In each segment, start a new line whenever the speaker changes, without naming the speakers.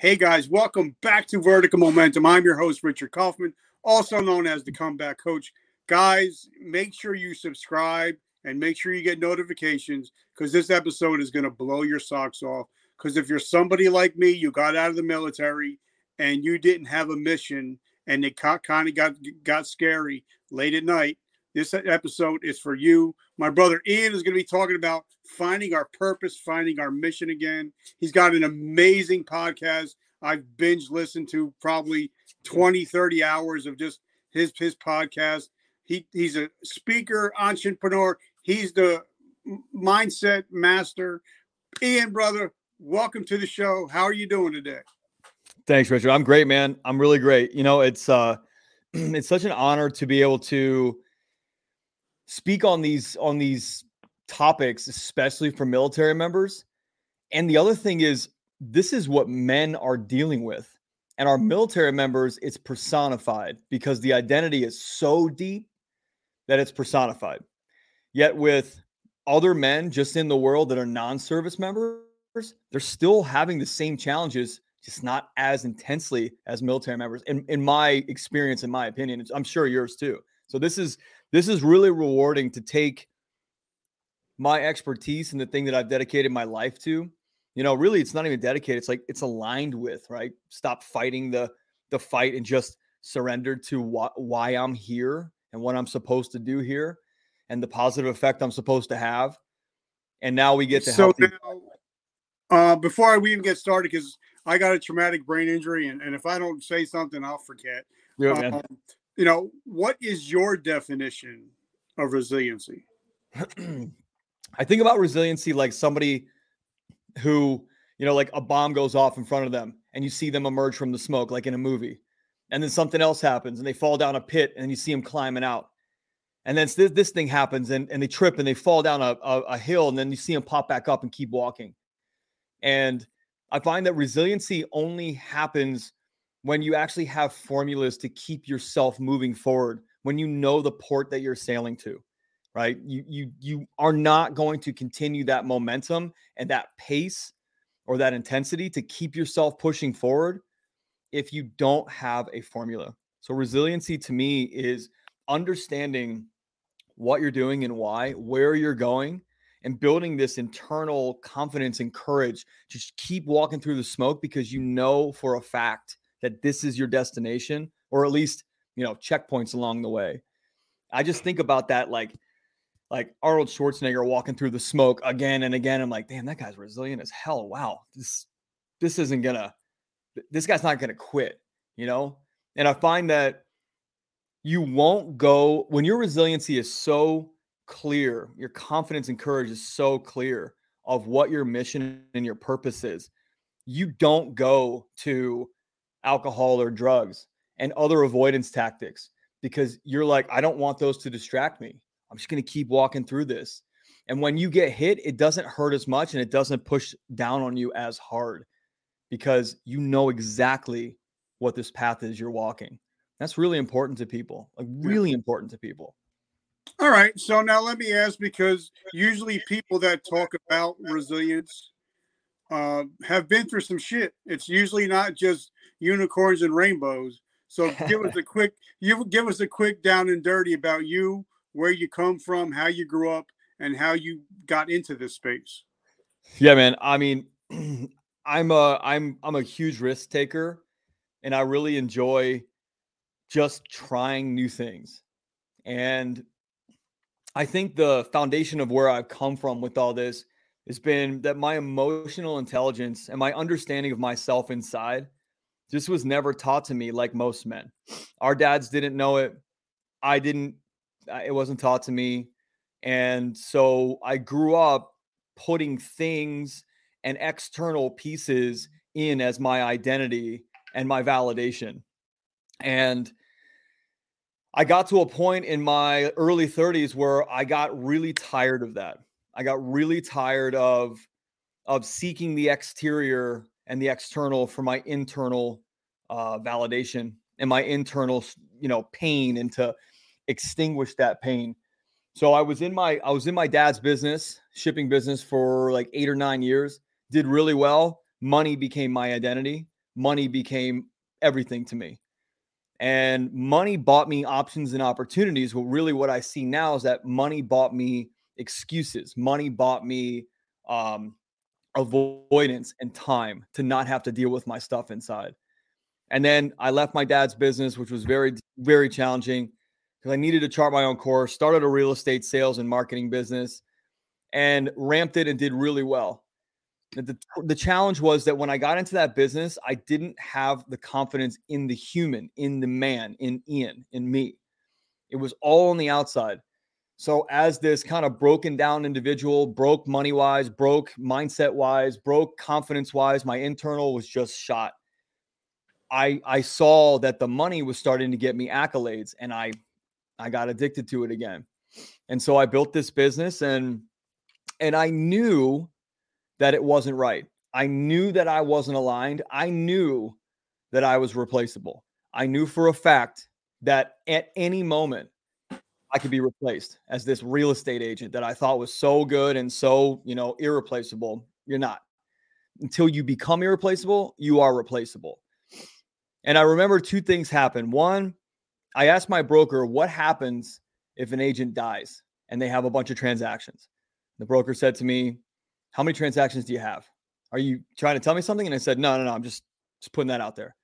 Hey guys, welcome back to Vertical Momentum. I'm your host, Richard Kaufman, also known as the Comeback Coach. Guys, make sure you subscribe and make sure you get notifications because this episode is going to blow your socks off. Because if you're somebody like me, you got out of the military and you didn't have a mission and it kind of got got scary late at night, this episode is for you. My brother Ian is going to be talking about finding our purpose, finding our mission again. He's got an amazing podcast. I've binge listened to probably 20, 30 hours of just his his podcast. He he's a speaker, entrepreneur. He's the mindset master. Ian, brother, welcome to the show. How are you doing today?
Thanks, Richard. I'm great, man. I'm really great. You know, it's uh it's such an honor to be able to speak on these on these topics, especially for military members. And the other thing is, this is what men are dealing with. And our military members, it's personified because the identity is so deep that it's personified. Yet with other men just in the world that are non-service members, they're still having the same challenges, just not as intensely as military members. In in my experience, in my opinion, I'm sure yours too. So this is this is really rewarding to take my expertise and the thing that I've dedicated my life to. You know, really, it's not even dedicated. It's like it's aligned with right. Stop fighting the the fight and just surrender to wh- why I'm here and what I'm supposed to do here and the positive effect I'm supposed to have. And now we get to so
now, uh, before we even get started, because I got a traumatic brain injury, and, and if I don't say something, I'll forget. Yeah, um, you know, what is your definition of resiliency?
I think about resiliency like somebody who, you know, like a bomb goes off in front of them and you see them emerge from the smoke, like in a movie. And then something else happens and they fall down a pit and you see them climbing out. And then this, this thing happens and, and they trip and they fall down a, a, a hill and then you see them pop back up and keep walking. And I find that resiliency only happens when you actually have formulas to keep yourself moving forward when you know the port that you're sailing to right? You you you are not going to continue that momentum and that pace or that intensity to keep yourself pushing forward if you don't have a formula. So resiliency to me is understanding what you're doing and why where you're going and building this internal confidence and courage to just keep walking through the smoke because you know for a fact that this is your destination or at least you know checkpoints along the way. I just think about that like like arnold schwarzenegger walking through the smoke again and again. I'm like damn that guy's resilient as hell. Wow this this isn't gonna this guy's not gonna quit you know? And i find that you won't go when your resiliency is so clear your confidence and courage is so clear of what your mission and your purpose is you don't go to alcohol or drugs and other avoidance tactics because you're like, I don't want those to distract me. I'm just going to keep walking through this. And when you get hit, it doesn't hurt as much and it doesn't push down on you as hard because you know exactly what this path is you're walking. That's really important to people, like really important to people.
All right. So now let me ask because usually people that talk about resilience uh, have been through some shit. It's usually not just unicorns and rainbows. So give us a quick you give us a quick down and dirty about you, where you come from, how you grew up, and how you got into this space.
Yeah, man. I mean, I'm a I'm I'm a huge risk taker, and I really enjoy just trying new things. And I think the foundation of where I've come from with all this has been that my emotional intelligence and my understanding of myself inside just was never taught to me like most men. Our dads didn't know it. I didn't, uh, it wasn't taught to me. And so I grew up putting things and external pieces in as my identity and my validation. And I got to a point in my early 30s where I got really tired of that. I got really tired of of seeking the exterior and the external for my internal uh, validation and my internal, you know, pain and to extinguish that pain. So I was in my I was in my dad's business, shipping business for like 8 or 9 years. Did really well. Money became my identity. money became everything to me. And money bought me options and opportunities. Well, really, what I see now is that money bought me excuses. Money bought me um, avoidance and time to not have to deal with my stuff inside. And then I left my dad's business, which was very, very challenging because I needed to chart my own course, started a real estate sales and marketing business, and ramped it and did really well. The, the challenge was that when I got into that business, I didn't have the confidence in the human, in the man, in Ian, in me. It was all on the outside. So, as this kind of broken down individual, broke money wise, broke mindset wise, broke confidence wise, my internal was just shot. I I saw that the money was starting to get me accolades, and I I got addicted to it again. And so I built this business, and and I knew that it wasn't right. I knew that I wasn't aligned. I knew that I was replaceable. I knew for a fact that at any moment I could be replaced as this real estate agent that I thought was so good and so, you know, irreplaceable. You're not. Until you become irreplaceable, you are replaceable. And I remember two things happened. One, I asked my broker, what happens if an agent dies and they have a bunch of transactions? The broker said to me, how many transactions do you have? Are you trying to tell me something? And I said, No, no, no. I'm just just putting that out there.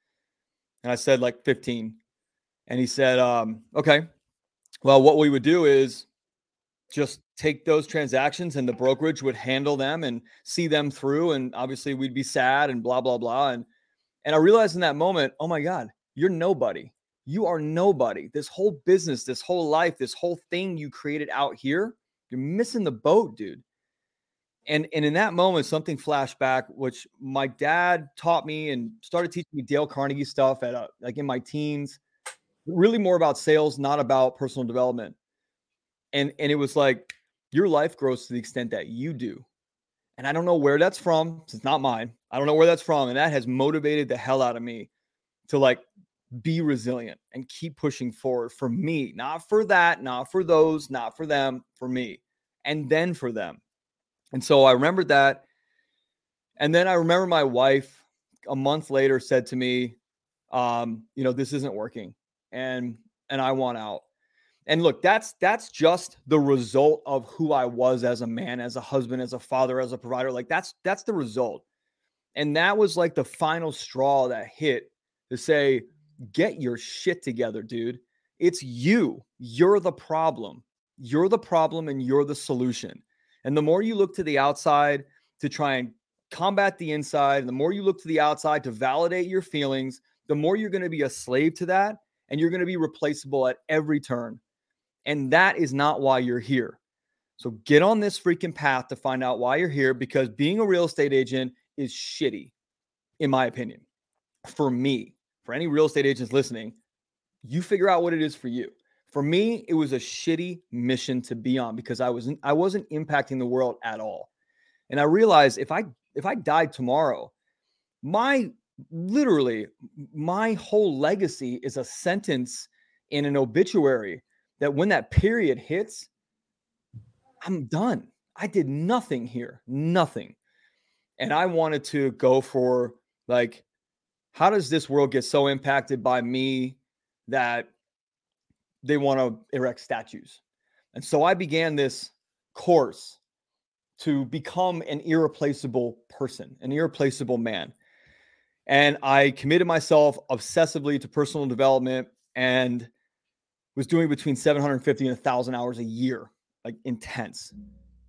And I said like 15. And he said, um, okay. Well, what we would do is just take those transactions and the brokerage would handle them and see them through. And obviously we'd be sad and blah, blah, blah. And and I realized in that moment, oh my God, you're nobody. You are nobody. This whole business, this whole life, this whole thing you created out here, you're missing the boat, dude and and in that moment something flashed back which my dad taught me and started teaching me dale carnegie stuff at a, uh, like in my teens really more about sales not about personal development. And and it was like your life grows to the extent that you do. And i don't know where that's from it's not mine. I don't know where that's from and that has motivated the hell out of me to like be resilient and keep pushing forward for me not for that not for those not for them for me and then for them. And so I remembered that. And then I remember my wife a month later said to me, um, you know, this isn't working and and I want out. And look, that's that's just the result of who I was as a man, as a husband, as a father, as a provider. Like that's that's the result. And that was like the final straw that hit to say, get your shit together, dude. It's you. You're the problem. You're the problem and you're the solution. And the more you look to the outside to try and combat the inside, and the more you look to the outside to validate your feelings, the more you're going to be a slave to that and you're going to be replaceable at every turn. And that is not why you're here. So get on this freaking path to find out why you're here because being a real estate agent is shitty, in my opinion. For me, for any real estate agents listening, you figure out what it is for you for me it was a shitty mission to be on because i wasn't i wasn't impacting the world at all and i realized if i if i died tomorrow my literally my whole legacy is a sentence in an obituary that when that period hits i'm done i did nothing here nothing and i wanted to go for like how does this world get so impacted by me that they want to erect statues. And so I began this course to become an irreplaceable person, an irreplaceable man. And I committed myself obsessively to personal development and was doing between 750 and 1000 hours a year, like intense.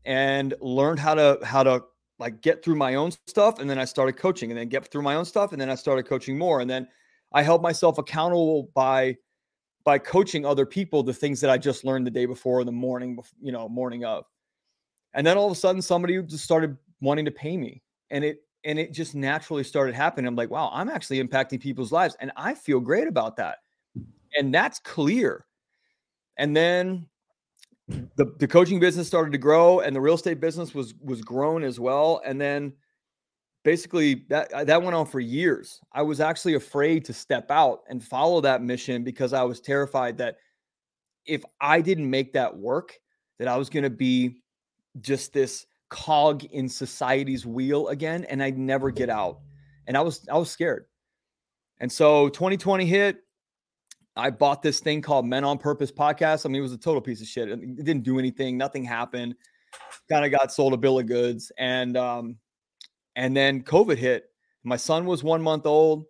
And learned how to how to like get through my own stuff and then I started coaching and then get through my own stuff and then I started coaching more and then I held myself accountable by by coaching other people the things that I just learned the day before, the morning, you know, morning of. And then all of a sudden, somebody just started wanting to pay me, and it and it just naturally started happening. I'm like, wow, I'm actually impacting people's lives, and I feel great about that, and that's clear. And then the the coaching business started to grow, and the real estate business was was grown as well, and then basically that uh, that went on for years. I was actually afraid to step out and follow that mission because I was terrified that if I didn't make that work, that I was going to be just this cog in society's wheel again and I'd never get out. And I was I was scared. And so 2020 hit. I bought this thing called Men on Purpose podcast. I mean, it was a total piece of shit. It didn't do anything. Nothing happened. Kind of got sold a bill of goods, and um, and then COVID hit. My son was one month old.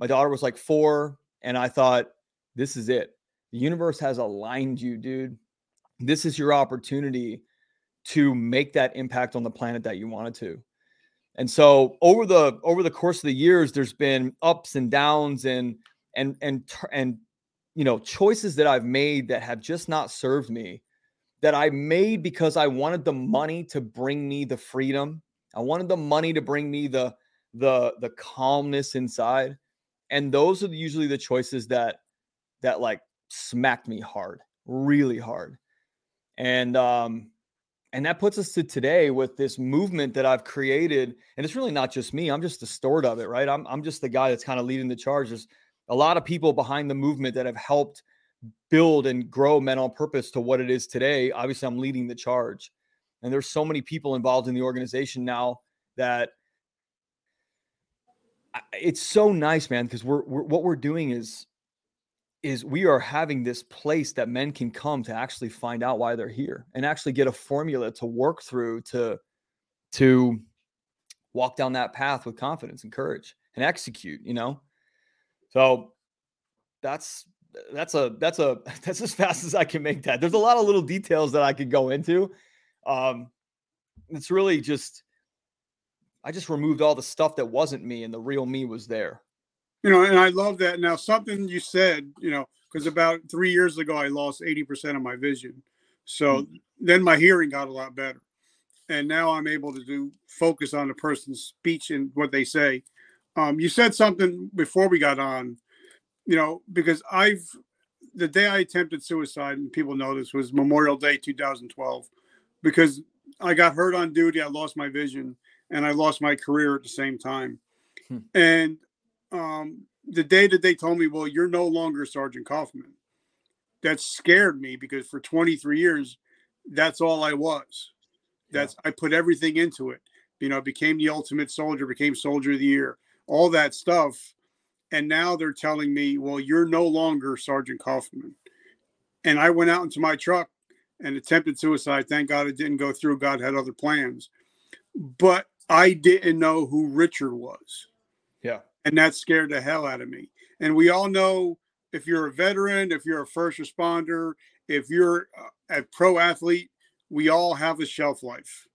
My daughter was like four, and I thought, this is it. The universe has aligned you, dude. This is your opportunity to make that impact on the planet that you wanted to. And so over the over the course of the years, there's been ups and downs and and and and you know choices that I've made that have just not served me. That I made because I wanted the money to bring me the freedom. I wanted the money to bring me the the the calmness inside. And those are usually the choices that that like smacked me hard, really hard. And um and that puts us to today with this movement that I've created. And it's really not just me. I'm just the steward of it, right? I'm, I'm just the guy that's kind of leading the charge. There's a lot of people behind the movement that have helped build and grow men on purpose to what it is today. Obviously, I'm leading the charge. And there's so many people involved in the organization now that it's so nice, man, because we're, we're what we're doing is is we are having this place that men can come to actually find out why they're here and actually get a formula to work through to to walk down that path with confidence and courage and execute you know? So that's that's a that's a that's as fast as i can make that. There's a lot of little details that i could go into. Um it's really just i just removed all the stuff that wasn't me and the real me was there
you know, and I love that. Now, something you said, you know, because about three years ago, I lost 80% of my vision. So mm-hmm. then my hearing got a lot better. And now I'm able to do focus on the person's speech and what they say. Um, you said something before we got on, you know, because I've, the day I attempted suicide, and people know this was Memorial Day 2012, because I got hurt on duty, I lost my vision, and I lost my career at the same time. Hmm. And um, the day that they told me, well, you're no longer Sergeant Kaufman, that scared me because for 23 years, that's all I was. That's yeah. I put everything into it. You know, I became the ultimate soldier, became soldier of the year, all that stuff. And now they're telling me, well, you're no longer Sergeant Kaufman. And I went out into my truck and attempted suicide. Thank God it didn't go through. God had other plans. But I didn't know who Richard was.
Yeah
and that scared the hell out of me. And we all know if you're a veteran, if you're a first responder, if you're a pro athlete, we all have a shelf life.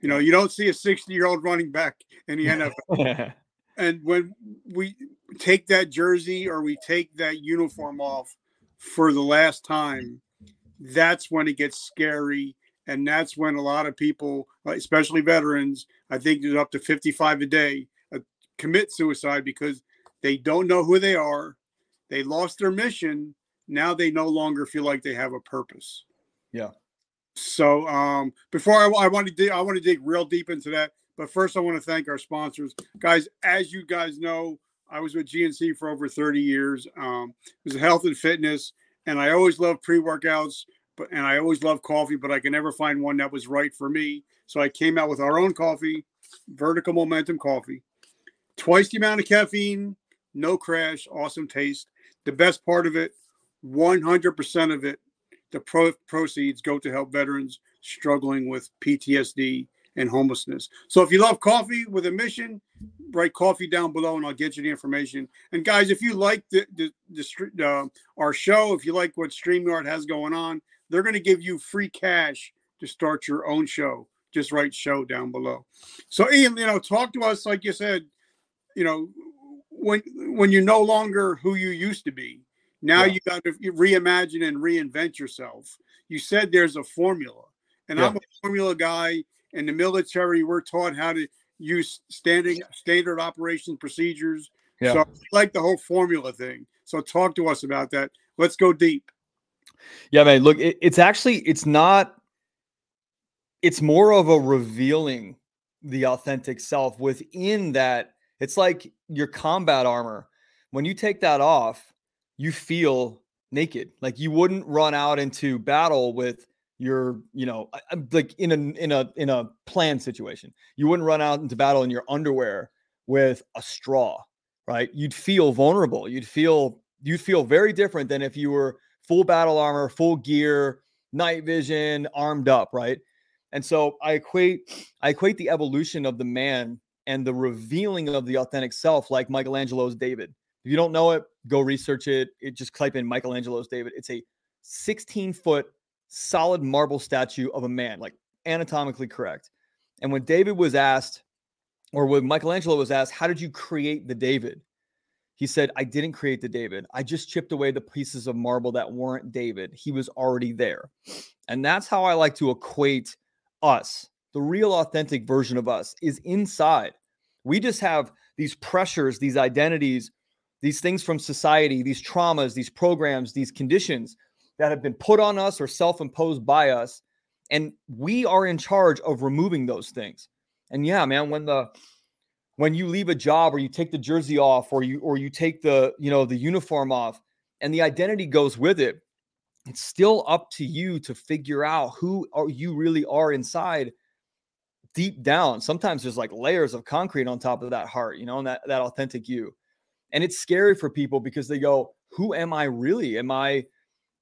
You know, you don't see a 60 year old running back in the NFL. and when we take that jersey or we take that uniform off for the last time, that's when it gets scary. And that's when a lot of people, especially veterans, I think there's up to 55 a day, commit suicide because they don't know who they are. They lost their mission. Now they no longer feel like they have a purpose.
Yeah.
So um, before I, I want to dig, I want to dig real deep into that. But first, I want to thank our sponsors, guys. As you guys know, I was with GNC for over 30 years. Um, it was health and fitness, and I always loved pre-workouts, but and I always loved coffee, but I could never find one that was right for me. So I came out with our own coffee, Vertical Momentum Coffee twice the amount of caffeine, no crash, awesome taste. The best part of it, 100% of it, the pro- proceeds go to help veterans struggling with PTSD and homelessness. So if you love coffee with a mission, write coffee down below and I'll get you the information. And guys, if you like the, the, the uh, our show, if you like what StreamYard has going on, they're going to give you free cash to start your own show. Just write show down below. So Ian, you know, talk to us like you said you know, when when you're no longer who you used to be, now yeah. you got to reimagine and reinvent yourself. You said there's a formula, and yeah. I'm a formula guy. In the military, we're taught how to use standing standard operations procedures. Yeah. So I like the whole formula thing. So talk to us about that. Let's go deep.
Yeah, man. Look, it, it's actually it's not. It's more of a revealing the authentic self within that it's like your combat armor. When you take that off, you feel naked. Like you wouldn't run out into battle with your, you know, like in a in a in a planned situation. You wouldn't run out into battle in your underwear with a straw, right? You'd feel vulnerable. You'd feel you'd feel very different than if you were full battle armor, full gear, night vision, armed up, right? And so I equate I equate the evolution of the man and the revealing of the authentic self like Michelangelo's David. If you don't know it, go research it. It just type in Michelangelo's David. It's a 16 foot solid marble statue of a man, like anatomically correct. And when David was asked, or when Michelangelo was asked, How did you create the David? He said, I didn't create the David. I just chipped away the pieces of marble that weren't David. He was already there. And that's how I like to equate us. The real authentic version of us is inside. We just have these pressures, these identities, these things from society, these traumas, these programs, these conditions that have been put on us or self imposed by us. And we are in charge of removing those things. And yeah, man, when the when you leave a job or you take the jersey off or you or you take the you know the uniform off and the identity goes with it it's still up to you to figure out who are you really are inside deep down sometimes there's like layers of concrete on top of that heart you know and that that authentic you and it's scary for people because they go who am i really am i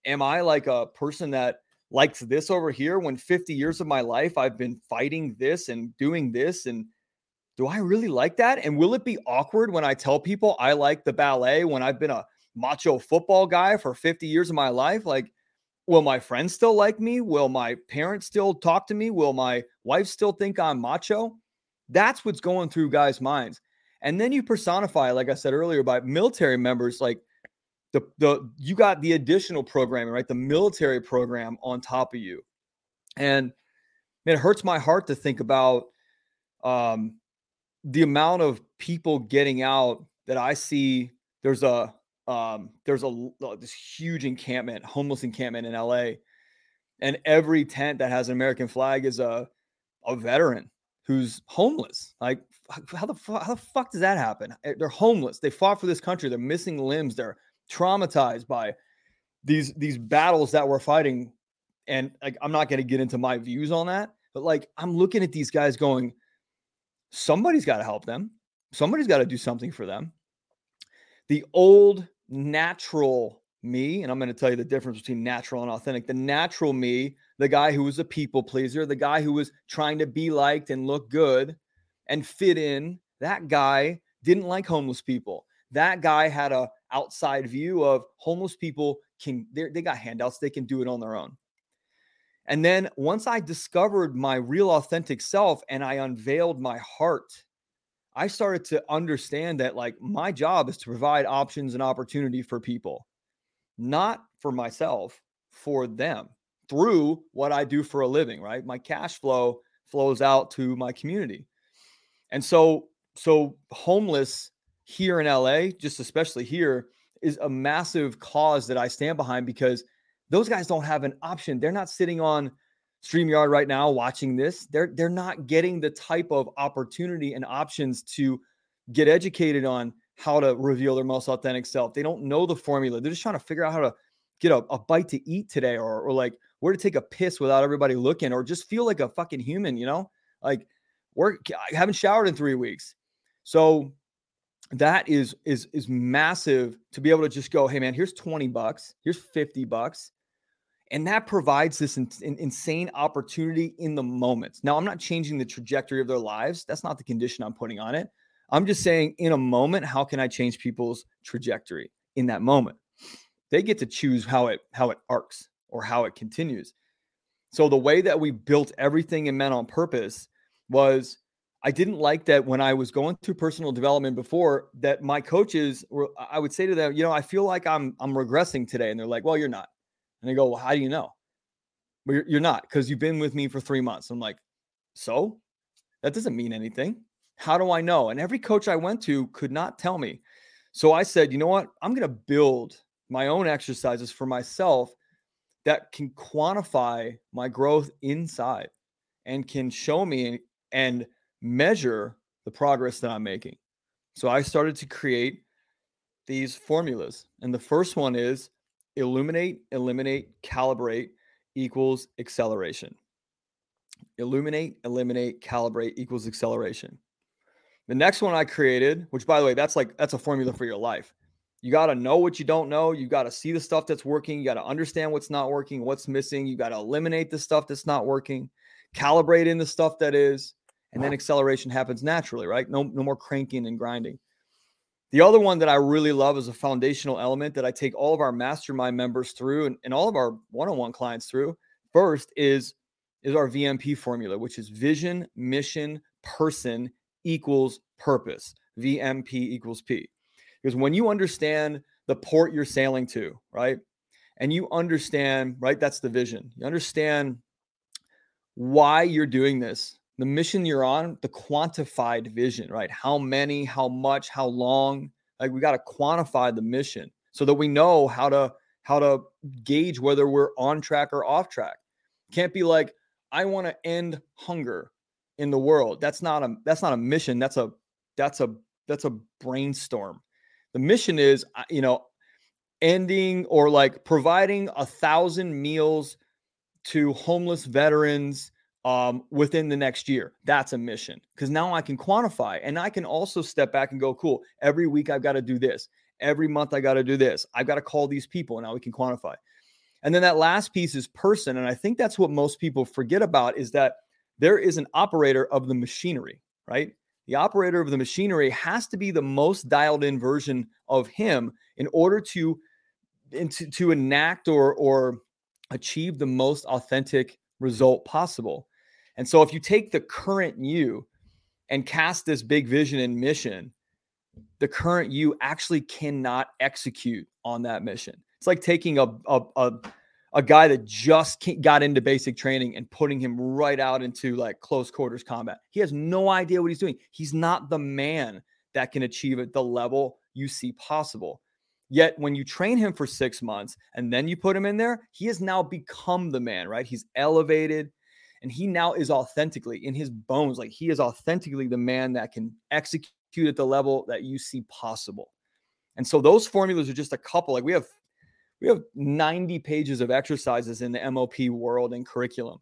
am i like a person that likes this over here when 50 years of my life I've been fighting this and doing this and do I really like that? And will it be awkward when I tell people I like the ballet when I've been a macho football guy for 50 years of my life? Like, will my friends still like me? Will my parents still talk to me? Will my wife still think I'm macho? That's what's going through guys' minds. And then you personify, like I said earlier, by military members, like the the you got the additional programming, right? The military program on top of you. And it hurts my heart to think about um, the amount of people getting out that I see. There's a um, there's a this huge encampment, homeless encampment in LA, and every tent that has an American flag is a a veteran who's homeless. Like how the how the fuck does that happen? Eh, they're homeless. They fought for this country. They're missing limbs. They're traumatized by these these battles that we're fighting and like i'm not going to get into my views on that but like i'm looking at these guys going somebody's got to help them somebody's got to do something for them the old natural me and i'm going to tell you the difference between natural and authentic the natural me the guy who was a people pleaser the guy who was trying to be liked and look good and fit in that guy didn't like homeless people. That guy had a outside view of homeless people can they got handouts they can do it on their own. And then once i discovered my real authentic self and i unveiled my heart i started to understand that like my job is to provide options and opportunity for people not for myself for them through what i do for a living right my cash flow flows out to my community and so so homeless here in LA, just especially here, is a massive cause that I stand behind because those guys don't have an option. They're not sitting on StreamYard right now watching this. They're they're not getting the type of opportunity and options to get educated on how to reveal their most authentic self. They don't know the formula. They're just trying to figure out how to get a, a bite to eat today or, or like where to take a piss without everybody looking or just feel like a fucking human, you know? Like we're I haven't showered in three weeks. So that is is is massive to be able to just go hey man here's 20 bucks here's 50 bucks and that provides this in, in, insane opportunity in the moment. Now i'm not changing the trajectory of their lives. That's not the condition i'm putting on it. I'm just saying in a moment how can i change people's trajectory in that moment? They get to choose how it how it arcs or how it continues. So the way that we built everything in men on purpose was I didn't like that when I was going through personal development before that my coaches were I would say to them, you know, I feel like I'm I'm regressing today. And they're like, "Well, you're not." And they go, "Well, how do you know?" Well, you're, you're not because you've been with me for 3 months. I'm like, "So? That doesn't mean anything. How do I know?" And every coach I went to could not tell me. So I said, "You know what? I'm going to build my own exercises for myself that can quantify my growth inside and can show me and measure the progress that I'm making. So I started to create these formulas. And the first one is illuminate, eliminate, calibrate equals acceleration. Illuminate, eliminate, calibrate equals acceleration. The next one I created, which by the way, that's like that's a formula for your life. You got to know what you don't know. You got to see the stuff that's working. You got to understand what's not working, what's missing. You got to eliminate the stuff that's not working, calibrate in the stuff that is, and then acceleration happens naturally, right? No, no more cranking and grinding. The other one that I really love is a foundational element that I take all of our mastermind members through and, and all of our one-on-one clients through. First is is our VMP formula, which is vision, mission, person equals purpose. VMP equals P. Because when you understand the port you're sailing to, right? And you understand, right? That's the vision. You understand why you're doing this, the mission you're on, the quantified vision, right? How many, how much, how long? Like we got to quantify the mission so that we know how to how to gauge whether we're on track or off track. Can't be like, I want to end hunger in the world. That's not a that's not a mission. That's a that's a that's a brainstorm. The mission is uh, you know ending or like providing a thousand meals to homeless veterans um, within the next year. That's a mission because now I can quantify and I can also step back and go, cool. Every week I've got to do this. Every month I got to do this. I've got to call these people. Now we can quantify. And then that last piece is person. And I think that's what most people forget about is that there is an operator of the machinery, right? The operator of the machinery has to be the most dialed in version of him in order to, to, to enact or, or achieve the most authentic result possible. And so if you take the current you and cast this big vision and mission, the current you actually cannot execute on that mission. It's like taking a a, a, a guy that just got into basic training and putting him right out into like close quarters combat. He has no idea what he's doing. He's not the man that can achieve at the level you see possible. Yet when you train him for six months and then you put him in there, he has now become the man, right? He's elevated and he now is authentically in his bones, like he is authentically the man that can execute at the level that you see possible. And so those formulas are just a couple. Like we have we have 90 pages of exercises in the MOP world and curriculum.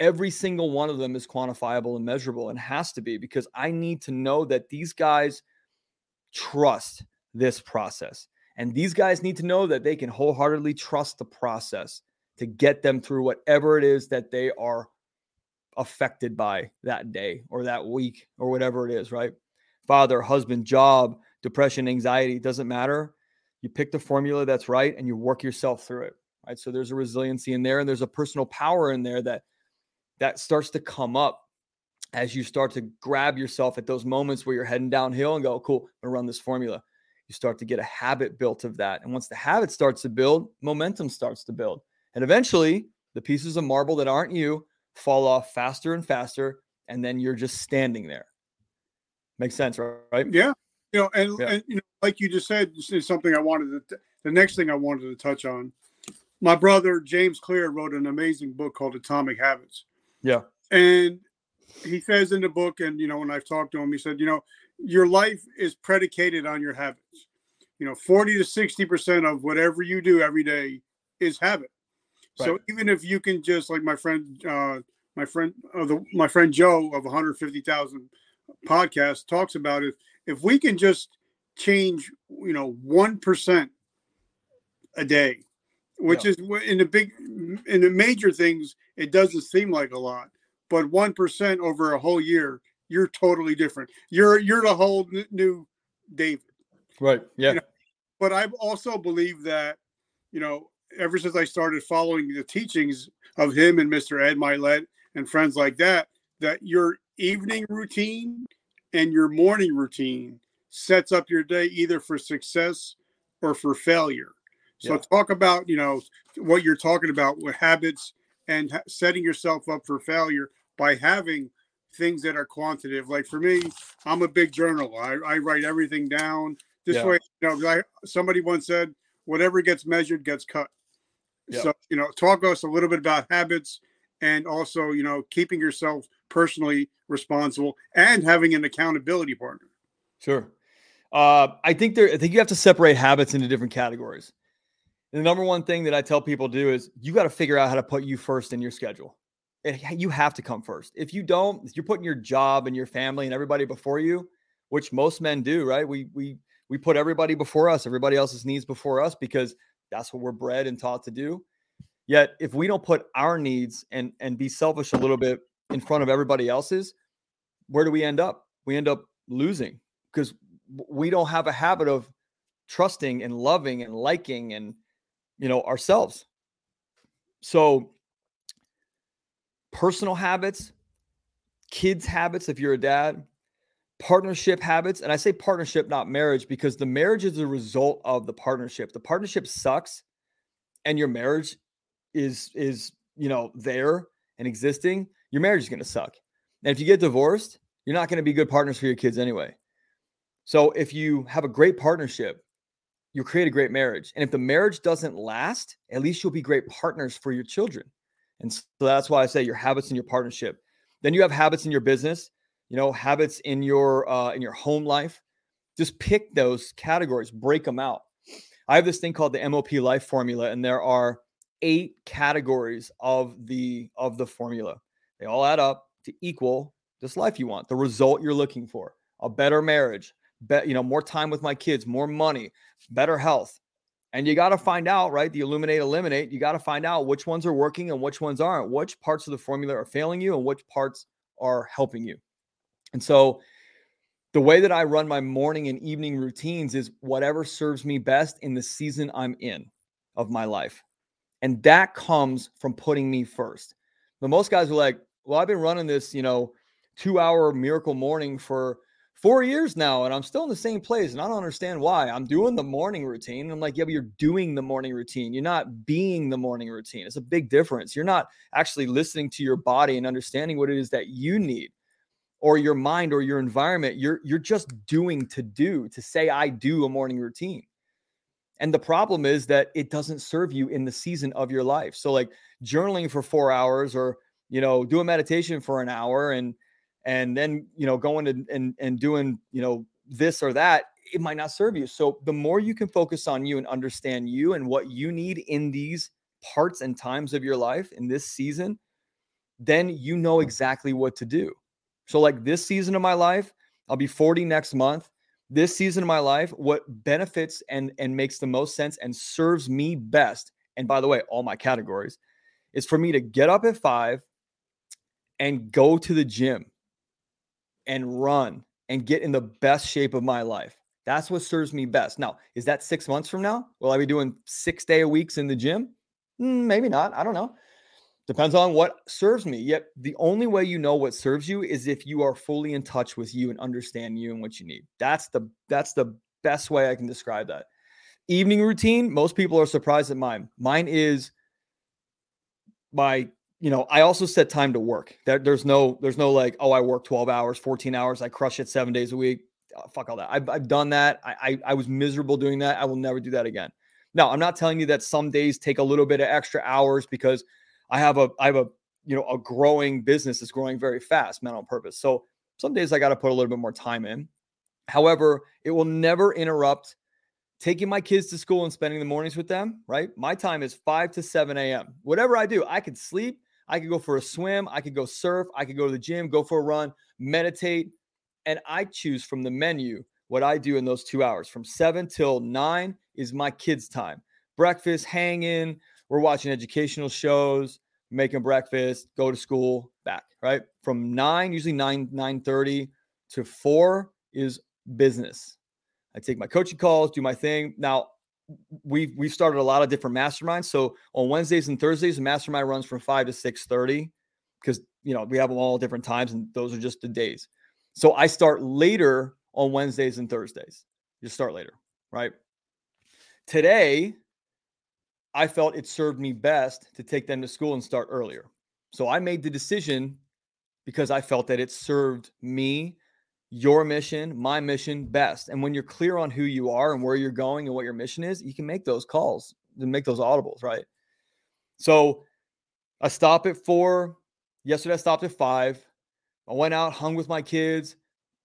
Every single one of them is quantifiable and measurable and has to be because I need to know that these guys trust this process. And these guys need to know that they can wholeheartedly trust the process to get them through whatever it is that they are affected by that day or that week or whatever it is, right? Father, husband, job, depression, anxiety, doesn't matter. You pick the formula that's right and you work yourself through it right? So there's a resiliency in there and there's a personal power in there that that starts to come up as you start to grab yourself at those moments where you're heading downhill and go cool i'm gonna run this formula. You start to get a habit built of that. And once the habit starts to build momentum starts to build. And eventually the pieces of marble that aren't you fall off faster and faster and then you're just standing there makes sense right
yeah you know, and, yeah. and you know, like you just said, this is something I wanted to. The next thing I wanted to touch on, my brother James Clear wrote an amazing book called Atomic Habits.
Yeah,
and he says in the book, and you know, when I've talked to him, he said, you know, your life is predicated on your habits. You know, forty to sixty percent of whatever you do every day is habit. Right. So even if you can just like my friend, uh, my friend, uh, the, my friend Joe of 150,000 podcast talks about it if we can just change, you know, one percent a day, which yeah. is in the big, in the major things, it doesn't seem like a lot, but one percent over a whole year, you're totally different. You're you're the whole new David.
Right. Yeah.
You know? But I also believe that, you know, ever since I started following the teachings of him and Mr. Ed Mylett and friends like that, that your evening routine and your morning routine sets up your day either for success or for failure. So yeah. talk about, you know, what you're talking about with habits and setting yourself up for failure by having things that are quantitative. Like for me, I'm a big journal. I, I write everything down. This yeah. way, you know, I, somebody once said, whatever gets measured gets cut. Yeah. So, you know, talk to us a little bit about habits and also, you know, keeping yourself personally responsible and having an accountability partner.
Sure. Uh, I think there. I think you have to separate habits into different categories. And the number one thing that I tell people to do is you got to figure out how to put you first in your schedule. It, you have to come first. If you don't, if you're putting your job and your family and everybody before you, which most men do, right? We we we put everybody before us, everybody else's needs before us because that's what we're bred and taught to do. Yet if we don't put our needs and and be selfish a little bit in front of everybody else's, where do we end up? We end up losing because we don't have a habit of trusting and loving and liking and you know ourselves. So personal habits, kids habits if you're a dad, partnership habits, and I say partnership not marriage because the marriage is a result of the partnership. The partnership sucks and your marriage is is, you know, there and existing, your marriage is going to suck. And if you get divorced, you're not going to be good partners for your kids anyway. So if you have a great partnership, you'll create a great marriage. And if the marriage doesn't last, at least you'll be great partners for your children. And so that's why I say your habits in your partnership. Then you have habits in your business, you know, habits in your uh, in your home life. Just pick those categories, break them out. I have this thing called the MOP life formula, and there are eight categories of the of the formula. They all add up to equal this life you want, the result you're looking for, a better marriage, be, you know, more time with my kids, more money, better health. And you got to find out, right? The illuminate, eliminate. You got to find out which ones are working and which ones aren't, which parts of the formula are failing you and which parts are helping you. And so, the way that I run my morning and evening routines is whatever serves me best in the season I'm in of my life. And that comes from putting me first. But most guys are like, well, I've been running this, you know, two hour miracle morning for four years now and I'm still in the same place and I don't understand why. I'm doing the morning routine. I'm like, yeah, but you're doing the morning routine. You're not being the morning routine. It's a big difference. You're not actually listening to your body and understanding what it is that you need or your mind or your environment. You're you're just doing to do, to say I do a morning routine. And the problem is that it doesn't serve you in the season of your life. So like journaling for 4 hours or you know, do a meditation for an hour and and then you know going and and, and doing you know this or that it might not serve you so the more you can focus on you and understand you and what you need in these parts and times of your life in this season then you know hmm. exactly what to do so like this season of my life i'll be 40 next month this season of my life what benefits and and makes the most sense and serves me best and by the way all my categories is for me to get up at 5 and go to the gym and run and get in the best shape of my life. That's what serves me best. Now, is that six months from now? Will I be doing six day a weeks in the gym? Mm, maybe not. I don't know. Depends on what serves me. Yet the only way you know what serves you is if you are fully in touch with you and understand you and what you need. That's the that's the best way I can describe that. Evening routine, most people are surprised at mine. Mine is my you know, I also set time to work. There, there's no, there's no like, oh, I work 12 hours, 14 hours, I crush it seven days a week. Oh, fuck all that. I've, I've done that. I, I, I was miserable doing that. I will never do that again. Now, I'm not telling you that some days take a little bit of extra hours because I have a, I have a, you know, a growing business that's growing very fast, Men on Purpose. So some days I got to put a little bit more time in. However, it will never interrupt taking my kids to school and spending the mornings with them, right? My time is 5 to 7 a.m. Whatever I do, I can sleep, I could go for a swim, I could go surf, I could go to the gym, go for a run, meditate, and I choose from the menu what I do in those two hours. From seven till nine is my kids' time. Breakfast, hanging, we're watching educational shows, making breakfast, go to school, back, right? From nine, usually nine, 9 30 to four is business. I take my coaching calls, do my thing. Now, we've we've started a lot of different masterminds. So on Wednesdays and Thursdays, the mastermind runs from five to six thirty because you know we have them all different times, and those are just the days. So I start later on Wednesdays and Thursdays. Just start later, right? Today, I felt it served me best to take them to school and start earlier. So I made the decision because I felt that it served me your mission, my mission best. And when you're clear on who you are and where you're going and what your mission is, you can make those calls and make those audibles, right? So I stop at four. Yesterday I stopped at five. I went out, hung with my kids,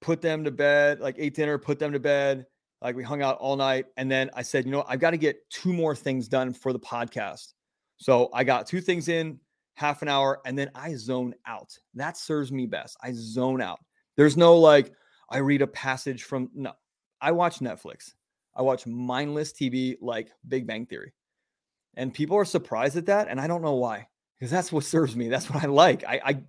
put them to bed, like ate dinner, put them to bed. Like we hung out all night. And then I said, you know, I've got to get two more things done for the podcast. So I got two things in half an hour and then I zone out. That serves me best. I zone out. There's no like, I read a passage from no. I watch Netflix. I watch mindless TV like Big Bang Theory. And people are surprised at that. And I don't know why, because that's what serves me. That's what I like. I, I,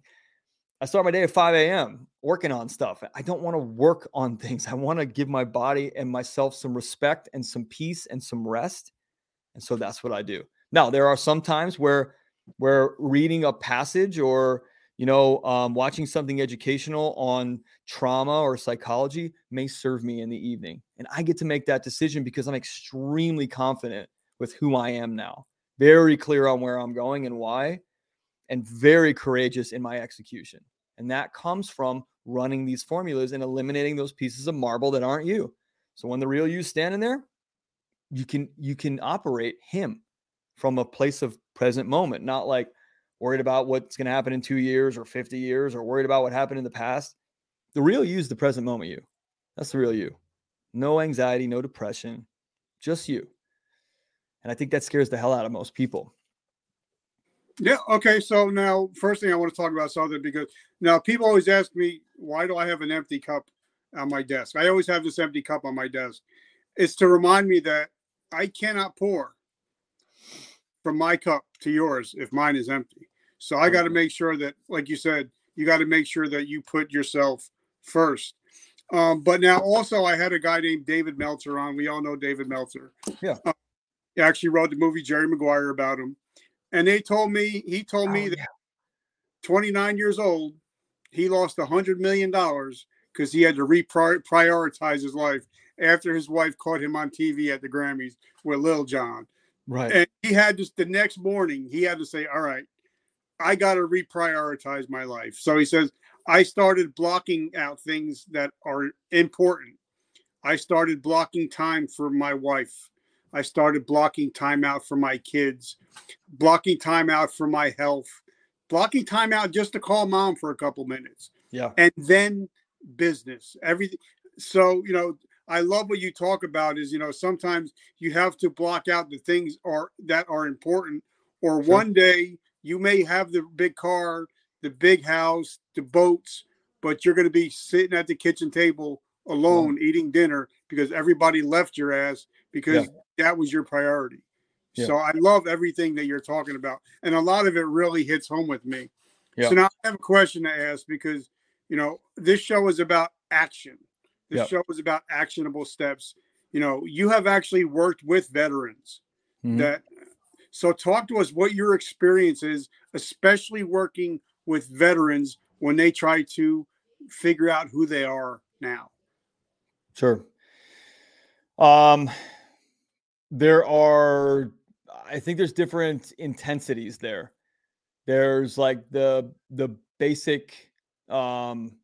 I start my day at 5 a.m. working on stuff. I don't want to work on things. I want to give my body and myself some respect and some peace and some rest. And so that's what I do. Now, there are some times where where reading a passage or you know um, watching something educational on trauma or psychology may serve me in the evening and i get to make that decision because i'm extremely confident with who i am now very clear on where i'm going and why and very courageous in my execution and that comes from running these formulas and eliminating those pieces of marble that aren't you so when the real you standing there you can you can operate him from a place of present moment, not like worried about what's going to happen in two years or 50 years or worried about what happened in the past. The real you is the present moment you. That's the real you. No anxiety, no depression, just you. And I think that scares the hell out of most people.
Yeah. Okay. So now, first thing I want to talk about something because now people always ask me, why do I have an empty cup on my desk? I always have this empty cup on my desk. It's to remind me that I cannot pour from my cup to yours if mine is empty. So I got to make sure that, like you said, you got to make sure that you put yourself first. Um, but now also, I had a guy named David Meltzer on. We all know David Meltzer.
Yeah.
Uh, he actually wrote the movie Jerry Maguire about him. And they told me, he told oh, me that 29 years old, he lost a $100 million because he had to reprioritize his life after his wife caught him on TV at the Grammys with Lil Jon.
Right.
And he had just the next morning, he had to say, All right, I got to reprioritize my life. So he says, I started blocking out things that are important. I started blocking time for my wife. I started blocking time out for my kids, blocking time out for my health, blocking time out just to call mom for a couple minutes.
Yeah.
And then business, everything. So, you know, I love what you talk about is, you know, sometimes you have to block out the things are that are important. Or sure. one day you may have the big car, the big house, the boats, but you're going to be sitting at the kitchen table alone yeah. eating dinner because everybody left your ass because yeah. That was your priority. Yeah. So I love everything that you're talking about. And a lot of it really hits home with me. So now I have a question to ask because, you know, this show is about action. This yep. show is about actionable steps. You know, you have actually worked with veterans mm-hmm. that so talk to us what your experience is, especially working with veterans when they try to figure out who they are now.
Sure. Um there are I think there's different intensities there. There's like the the basic um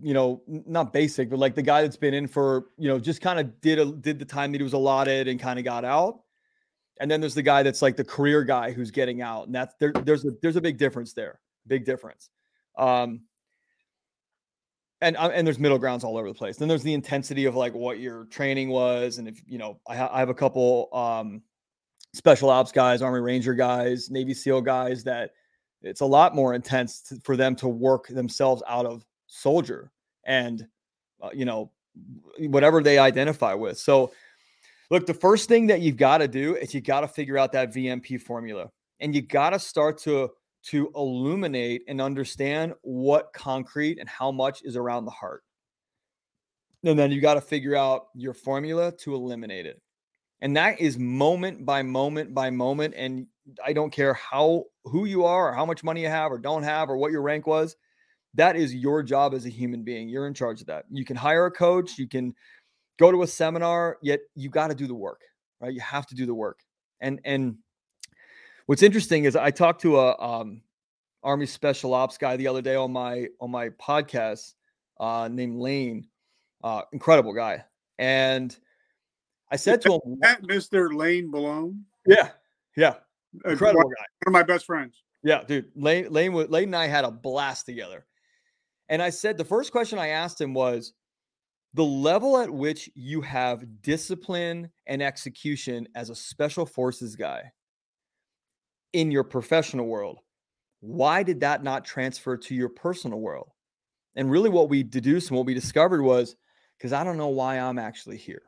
you know, not basic, but like the guy that's been in for, you know, just kind of did a, did the time that he was allotted and kind of got out. And then there's the guy that's like the career guy who's getting out, and that's there. There's a there's a big difference there, big difference. Um, and uh, and there's middle grounds all over the place. Then there's the intensity of like what your training was, and if you know, I, ha- I have a couple um, special ops guys, Army Ranger guys, Navy SEAL guys that it's a lot more intense for them to work themselves out of soldier and uh, you know whatever they identify with so look the first thing that you've got to do is you got to figure out that vmp formula and you got to start to to illuminate and understand what concrete and how much is around the heart and then you got to figure out your formula to eliminate it and that is moment by moment by moment and i don't care how who you are or how much money you have or don't have or what your rank was that is your job as a human being. You're in charge of that. You can hire a coach, you can go to a seminar, yet you got to do the work, right? You have to do the work. And and what's interesting is I talked to a um, Army Special Ops guy the other day on my on my podcast uh, named Lane, uh, incredible guy, and I said to him,
Mr. Lane Belone.
Yeah, yeah, incredible
one,
guy.
One of my best friends.
Yeah, dude. Lane, Lane, Lane and I had a blast together. And I said, the first question I asked him was the level at which you have discipline and execution as a special forces guy in your professional world. Why did that not transfer to your personal world? And really, what we deduced and what we discovered was because I don't know why I'm actually here.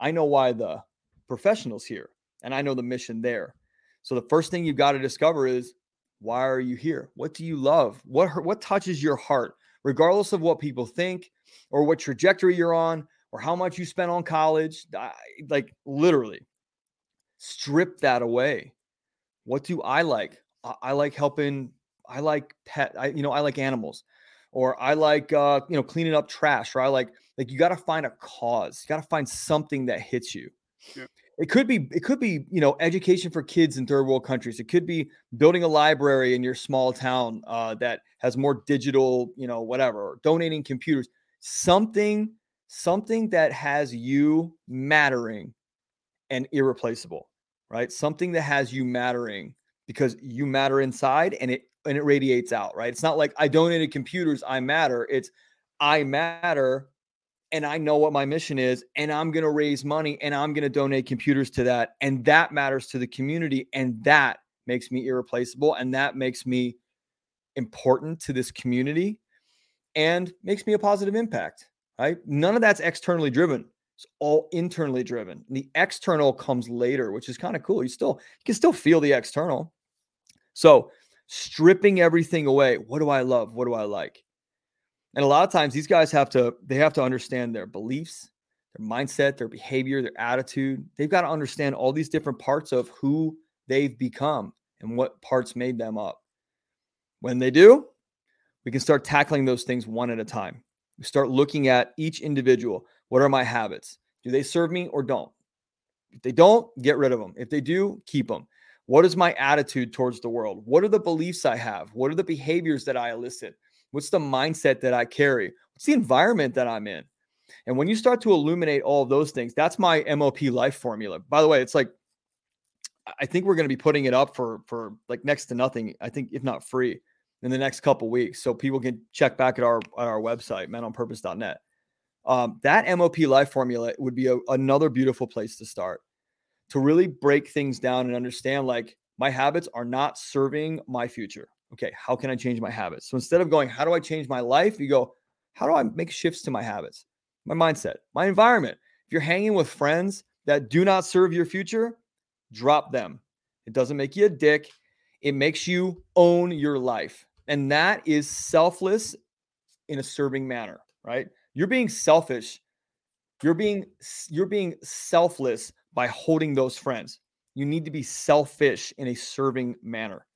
I know why the professionals here, and I know the mission there. So the first thing you've got to discover is why are you here? What do you love? What what touches your heart, regardless of what people think or what trajectory you're on or how much you spent on college? Like literally, strip that away. What do I like? I like helping. I like pet. I you know I like animals, or I like uh, you know cleaning up trash, or I like like you got to find a cause. You got to find something that hits you. Yeah. It could be it could be you know education for kids in third world countries. It could be building a library in your small town uh, that has more digital you know whatever. donating computers. Something something that has you mattering and irreplaceable, right? Something that has you mattering because you matter inside and it and it radiates out, right? It's not like I donated computers, I matter. It's I matter and I know what my mission is, and I'm going to raise money and I'm going to donate computers to that. And that matters to the community. And that makes me irreplaceable. And that makes me important to this community and makes me a positive impact. Right. None of that's externally driven. It's all internally driven. The external comes later, which is kind of cool. You still you can still feel the external. So stripping everything away. What do I love? What do I like? And a lot of times these guys have to they have to understand their beliefs, their mindset, their behavior, their attitude. They've got to understand all these different parts of who they've become and what parts made them up. When they do, we can start tackling those things one at a time. We start looking at each individual. What are my habits? Do they serve me or don't? If they don't, get rid of them. If they do, keep them. What is my attitude towards the world? What are the beliefs I have? What are the behaviors that I elicit? What's the mindset that I carry? What's the environment that I'm in? And when you start to illuminate all of those things, that's my MOP life formula. By the way, it's like I think we're going to be putting it up for for like next to nothing. I think if not free in the next couple weeks, so people can check back at our at our website, menonpurpose.net. Um, that MOP life formula would be a, another beautiful place to start to really break things down and understand like my habits are not serving my future okay, how can I change my habits? So instead of going, how do I change my life? You go, how do I make shifts to my habits, my mindset, my environment? If you're hanging with friends that do not serve your future, drop them. It doesn't make you a dick, it makes you own your life. And that is selfless in a serving manner, right? You're being selfish. You're being you're being selfless by holding those friends. You need to be selfish in a serving manner.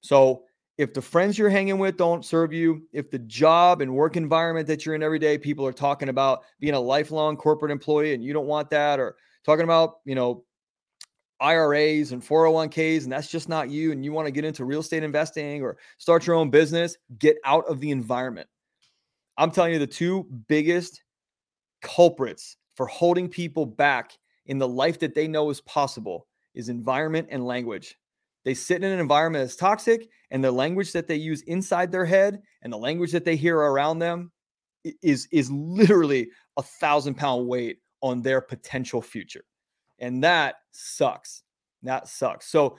So if the friends you're hanging with don't serve you, if the job and work environment that you're in every day, people are talking about being a lifelong corporate employee and you don't want that, or talking about, you know, IRAs and 401ks, and that's just not you, and you want to get into real estate investing or start your own business, get out of the environment. I'm telling you, the two biggest culprits for holding people back in the life that they know is possible is environment and language. They sit in an environment that's toxic, and the language that they use inside their head and the language that they hear around them is is literally a thousand pound weight on their potential future, and that sucks. That sucks. So,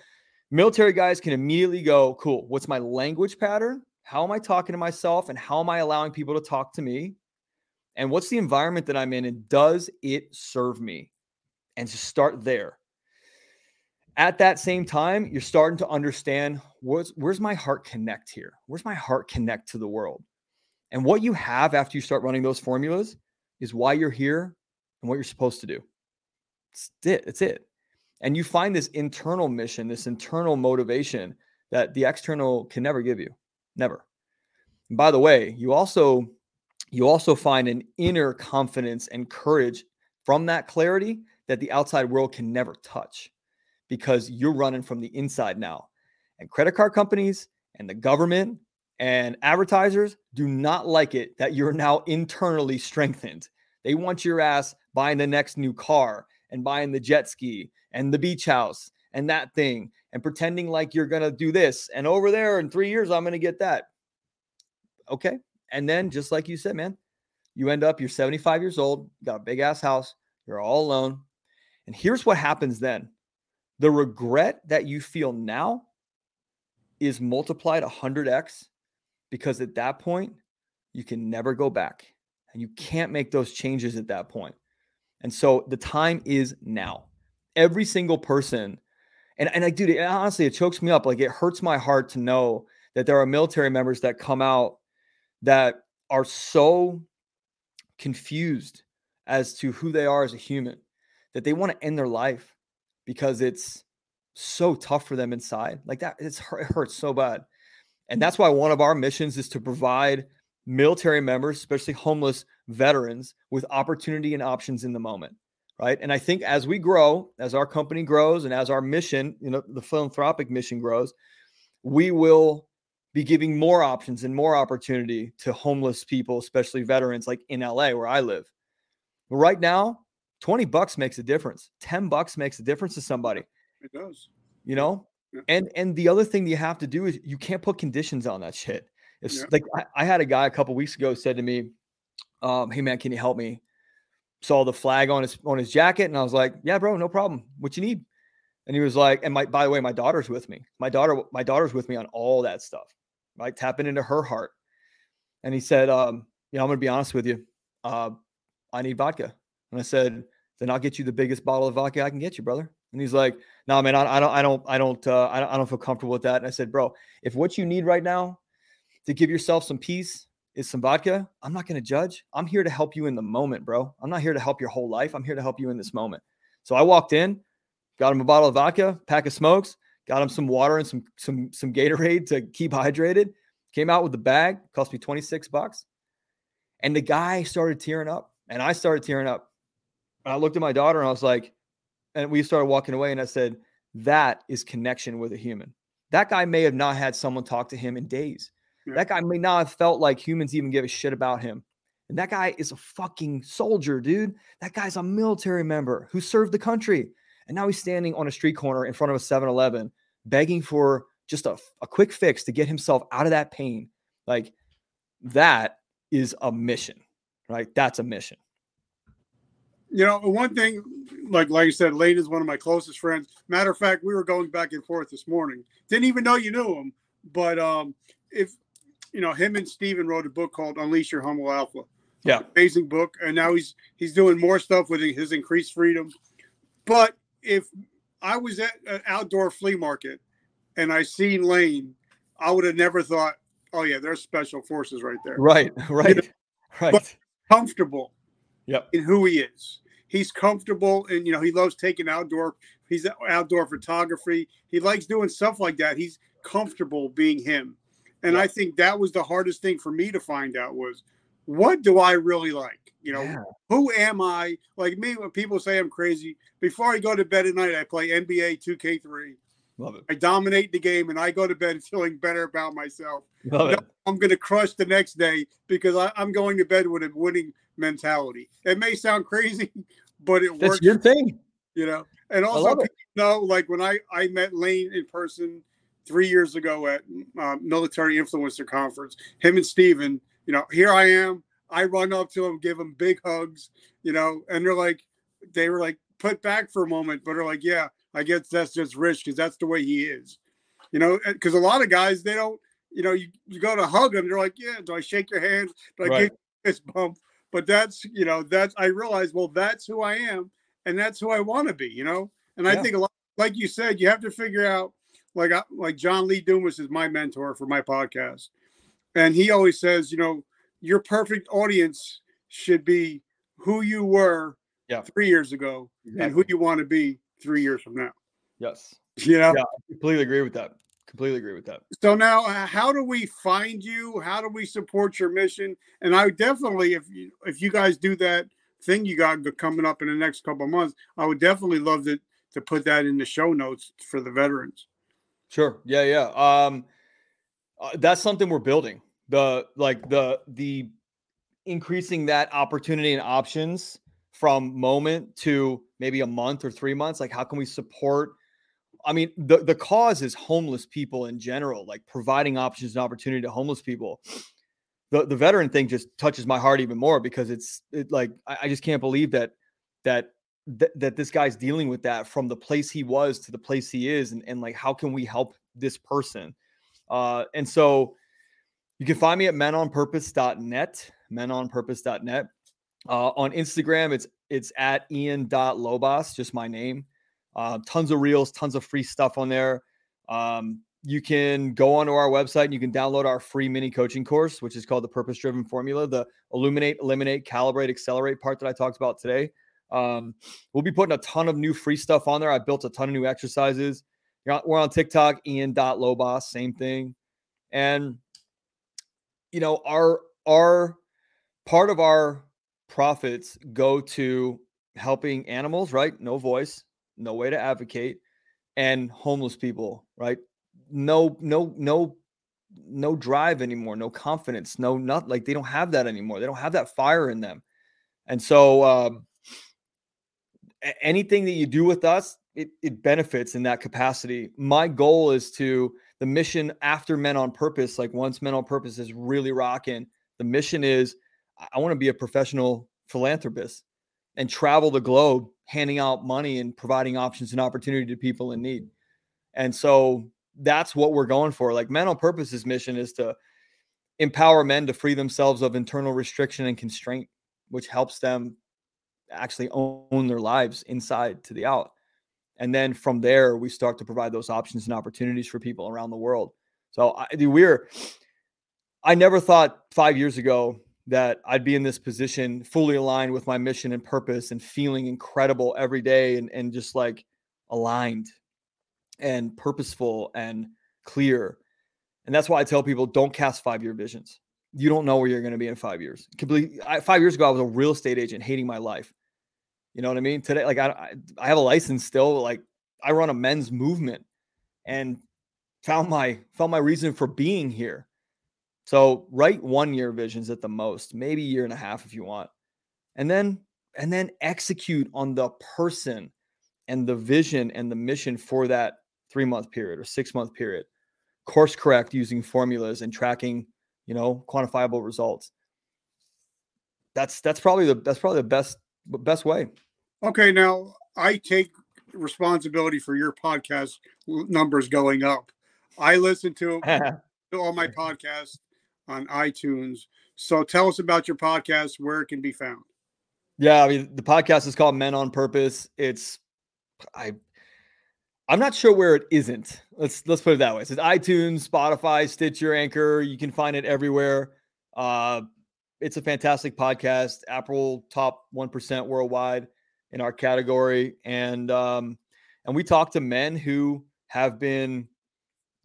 military guys can immediately go, "Cool. What's my language pattern? How am I talking to myself, and how am I allowing people to talk to me? And what's the environment that I'm in, and does it serve me?" And to start there at that same time, you're starting to understand where's, where's my heart connect here? Where's my heart connect to the world? And what you have after you start running those formulas is why you're here and what you're supposed to do. It's it. It's it. And you find this internal mission, this internal motivation that the external can never give you. Never. And by the way, you also you also find an inner confidence and courage from that clarity that the outside world can never touch because you're running from the inside now. And credit card companies and the government and advertisers do not like it that you're now internally strengthened. They want your ass buying the next new car and buying the jet ski and the beach house and that thing and pretending like you're going to do this. And over there in three years, I'm going to get that. Okay. And then, just like you said, man, you end up, you're 75 years old, got a big ass house, you're all alone. And here's what happens then the regret that you feel now is multiplied 100x because at that point, you can never go back and you can't make those changes at that point. And so the time is now. Every single person, and, and I do it honestly, it chokes me up. Like it hurts my heart to know that there are military members that come out that are so confused as to who they are as a human that they want to end their life because it's so tough for them inside. Like that, it's it hurts so bad. And that's why one of our missions is to provide military members, especially homeless veterans, with opportunity and options in the moment. Right. And I think as we grow, as our company grows, and as our mission, you know, the philanthropic mission grows, we will be giving more options and more opportunity to homeless people, especially veterans like in LA where I live. But right now, 20 bucks makes a difference. 10 bucks makes a difference to somebody.
It does.
You know? Yeah. And and the other thing you have to do is you can't put conditions on that shit. If yeah. like I, I, had a guy a couple weeks ago said to me, um, hey man, can you help me? Saw the flag on his on his jacket, and I was like, Yeah, bro, no problem. What you need? And he was like, and my by the way, my daughter's with me. My daughter, my daughter's with me on all that stuff, right? Tapping into her heart. And he said, um, you know, I'm gonna be honest with you. Uh, I need vodka. And I said, then I'll get you the biggest bottle of vodka I can get you, brother. And he's like, no, man, I, I don't, I don't, I don't, uh, I don't, I don't feel comfortable with that. And I said, bro, if what you need right now to give yourself some peace is some vodka, I'm not going to judge. I'm here to help you in the moment, bro. I'm not here to help your whole life. I'm here to help you in this moment. So I walked in, got him a bottle of vodka, pack of smokes, got him some water and some some some Gatorade to keep hydrated. Came out with the bag, cost me 26 bucks. And the guy started tearing up, and I started tearing up. And I looked at my daughter and I was like, and we started walking away, and I said, that is connection with a human. That guy may have not had someone talk to him in days. Yeah. That guy may not have felt like humans even give a shit about him. And that guy is a fucking soldier, dude. That guy's a military member who served the country. And now he's standing on a street corner in front of a 7 Eleven begging for just a, a quick fix to get himself out of that pain. Like that is a mission, right? That's a mission.
You know, one thing, like like I said, Lane is one of my closest friends. Matter of fact, we were going back and forth this morning. Didn't even know you knew him, but um, if you know him and Steven wrote a book called Unleash Your Humble Alpha.
Yeah,
amazing book, and now he's he's doing more stuff with his increased freedom. But if I was at an outdoor flea market and I seen Lane, I would have never thought, oh yeah, there's special forces right there.
Right, right, you know? right. But
comfortable
yep.
in who he is. He's comfortable and you know he loves taking outdoor. He's outdoor photography. He likes doing stuff like that. He's comfortable being him. And yep. I think that was the hardest thing for me to find out was what do I really like? You know, yeah. who am I? Like me, when people say I'm crazy, before I go to bed at night, I play NBA 2K3.
Love it.
I dominate the game and I go to bed feeling better about myself.
Love it.
I'm going to crush the next day because I, am going to bed with a winning mentality. It may sound crazy, but it
That's
works.
your thing.
You know, and also, you know, like when I, I met Lane in person three years ago at uh, Military Influencer Conference, him and Steven, you know, here I am. I run up to him, give him big hugs, you know, and they're like, they were like put back for a moment, but they're like, yeah, I guess that's just Rich because that's the way he is, you know, because a lot of guys, they don't, you know, you, you go to hug them, they're like, yeah, do I shake your hand? Do I right. give this bump? But that's, you know, that's, I realize, well, that's who I am and that's who I want to be, you know, and yeah. I think a lot, like you said, you have to figure out, like, like John Lee Dumas is my mentor for my podcast. And he always says, you know, your perfect audience should be who you were
yeah.
three years ago exactly. and who you want to be three years from now.
Yes.
You know?
Yeah, I completely agree with that. Completely agree with that.
So now, uh, how do we find you? How do we support your mission? And I would definitely, if you if you guys do that thing you got coming up in the next couple months, I would definitely love to to put that in the show notes for the veterans.
Sure. Yeah. Yeah. Um, uh, that's something we're building the like the the increasing that opportunity and options from moment to maybe a month or three months like how can we support i mean the the cause is homeless people in general like providing options and opportunity to homeless people the the veteran thing just touches my heart even more because it's it like i, I just can't believe that that th- that this guy's dealing with that from the place he was to the place he is and, and like how can we help this person uh and so You can find me at menonpurpose.net, menonpurpose.net. Uh, on Instagram, it's it's at ian.lobas, just my name. Uh, tons of reels, tons of free stuff on there. Um, you can go onto our website and you can download our free mini coaching course, which is called the Purpose Driven Formula, the Illuminate, Eliminate, Calibrate, Accelerate part that I talked about today. Um, we'll be putting a ton of new free stuff on there. I built a ton of new exercises. We're on TikTok, Ian Ian.lobas, same thing. And, you know, our, our part of our profits go to helping animals, right? No voice, no way to advocate, and homeless people, right? No, no, no, no drive anymore, no confidence, no, not like they don't have that anymore. They don't have that fire in them. And so, um, anything that you do with us, it, it benefits in that capacity. My goal is to the mission after Men on Purpose, like once Men on Purpose is really rocking, the mission is I want to be a professional philanthropist and travel the globe handing out money and providing options and opportunity to people in need. And so that's what we're going for. Like Men on Purpose's mission is to empower men to free themselves of internal restriction and constraint, which helps them actually own their lives inside to the out. And then from there, we start to provide those options and opportunities for people around the world. So I, we're, I never thought five years ago that I'd be in this position fully aligned with my mission and purpose and feeling incredible every day and, and just like aligned and purposeful and clear. And that's why I tell people don't cast five year visions. You don't know where you're going to be in five years. Completely. I, five years ago, I was a real estate agent hating my life. You know what I mean? Today, like I, I have a license still. Like I run a men's movement and found my found my reason for being here so write one year visions at the most, maybe year and a half if you want. And then and then execute on the person and the vision and the mission for that 3 month period or 6 month period. Course correct using formulas and tracking, you know, quantifiable results. That's that's probably the that's probably the best best way.
Okay, now I take responsibility for your podcast numbers going up. I listen to, to all my podcasts on iTunes. So tell us about your podcast, where it can be found.
Yeah, I mean the podcast is called Men on Purpose. It's I I'm not sure where it isn't. Let's let's put it that way. It's iTunes, Spotify, Stitcher, Anchor. You can find it everywhere. Uh, it's a fantastic podcast. Apple top one percent worldwide in our category, and um, and we talk to men who have been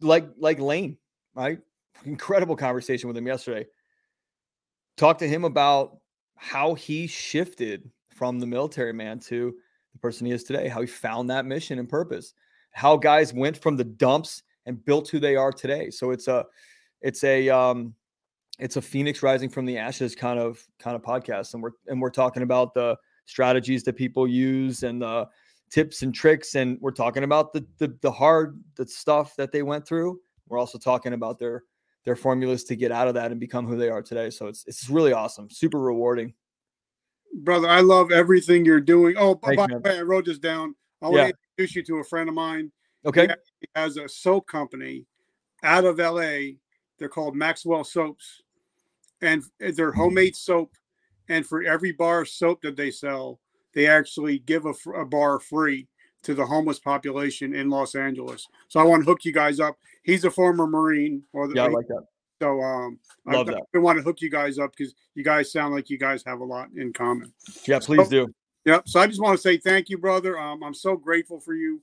like like Lane, right? incredible conversation with him yesterday. Talked to him about how he shifted from the military man to the person he is today, how he found that mission and purpose, how guys went from the dumps and built who they are today. So it's a it's a um it's a phoenix rising from the ashes kind of kind of podcast and we're and we're talking about the strategies that people use and the tips and tricks and we're talking about the the, the hard the stuff that they went through we're also talking about their their formulas to get out of that and become who they are today. So it's it's really awesome, super rewarding.
Brother, I love everything you're doing. Oh, by the way, I wrote this down. I want yeah. to introduce you to a friend of mine.
Okay.
He has a soap company out of LA. They're called Maxwell Soaps. And they're homemade soap. And for every bar of soap that they sell, they actually give a, a bar free to the homeless population in Los Angeles. So I want to hook you guys up. He's a former Marine.
Or the, yeah, I like that.
So um, I. I want to hook you guys up because you guys sound like you guys have a lot in common.
Yeah, please so, do.
Yeah. So I just want to say thank you, brother. Um, I'm so grateful for you,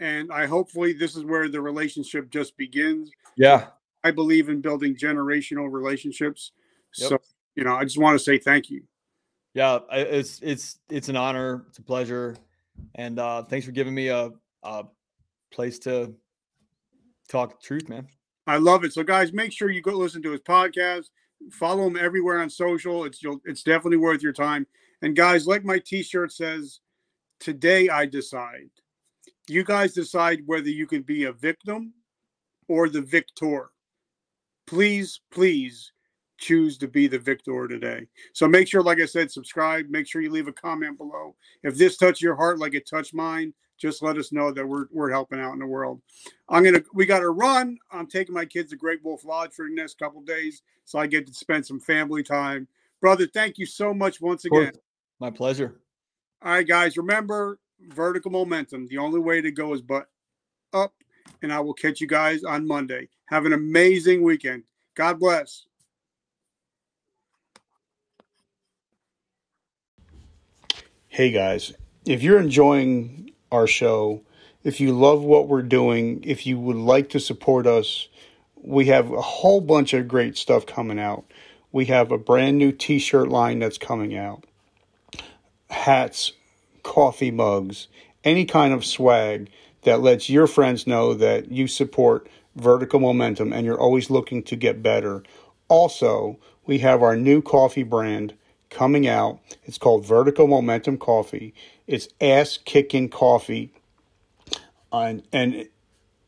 and I hopefully this is where the relationship just begins.
Yeah.
I believe in building generational relationships. Yep. So you know, I just want to say thank you.
Yeah, it's it's it's an honor. It's a pleasure. And uh, thanks for giving me a, a place to talk truth, man.
I love it. So, guys, make sure you go listen to his podcast. Follow him everywhere on social. It's you'll, it's definitely worth your time. And guys, like my T-shirt says, today I decide. You guys decide whether you can be a victim or the victor. Please, please choose to be the victor today. So make sure, like I said, subscribe. Make sure you leave a comment below. If this touched your heart like it touched mine,
just let us know that we're we're helping out in the world. I'm gonna we got to run. I'm taking my kids to Great Wolf Lodge for the next couple days, so I get to spend some family time. Brother, thank you so much once again.
My pleasure.
All right, guys, remember vertical momentum. The only way to go is but up, and I will catch you guys on Monday. Have an amazing weekend. God bless.
Hey guys, if you're enjoying our show, if you love what we're doing, if you would like to support us, we have a whole bunch of great stuff coming out. We have a brand new t shirt line that's coming out, hats, coffee mugs, any kind of swag that lets your friends know that you support vertical momentum and you're always looking to get better. Also, we have our new coffee brand coming out. It's called Vertical Momentum Coffee. It's ass kicking coffee, and and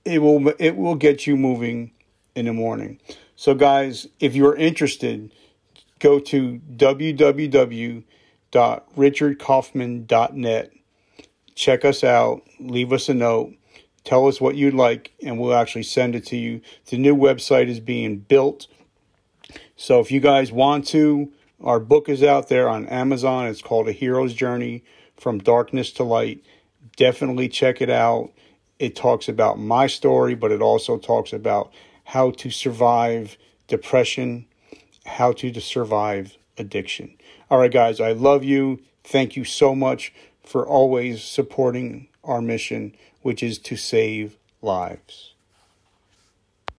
it will it will get you moving in the morning. So, guys, if you're interested, go to www.richardkaufman.net. Check us out. Leave us a note. Tell us what you'd like, and we'll actually send it to you. The new website is being built. So, if you guys want to, our book is out there on Amazon. It's called A Hero's Journey from Darkness to Light. Definitely check it out. It talks about my story, but it also talks about how to survive depression, how to survive addiction. All right, guys, I love you. Thank you so much for always supporting our mission, which is to save lives.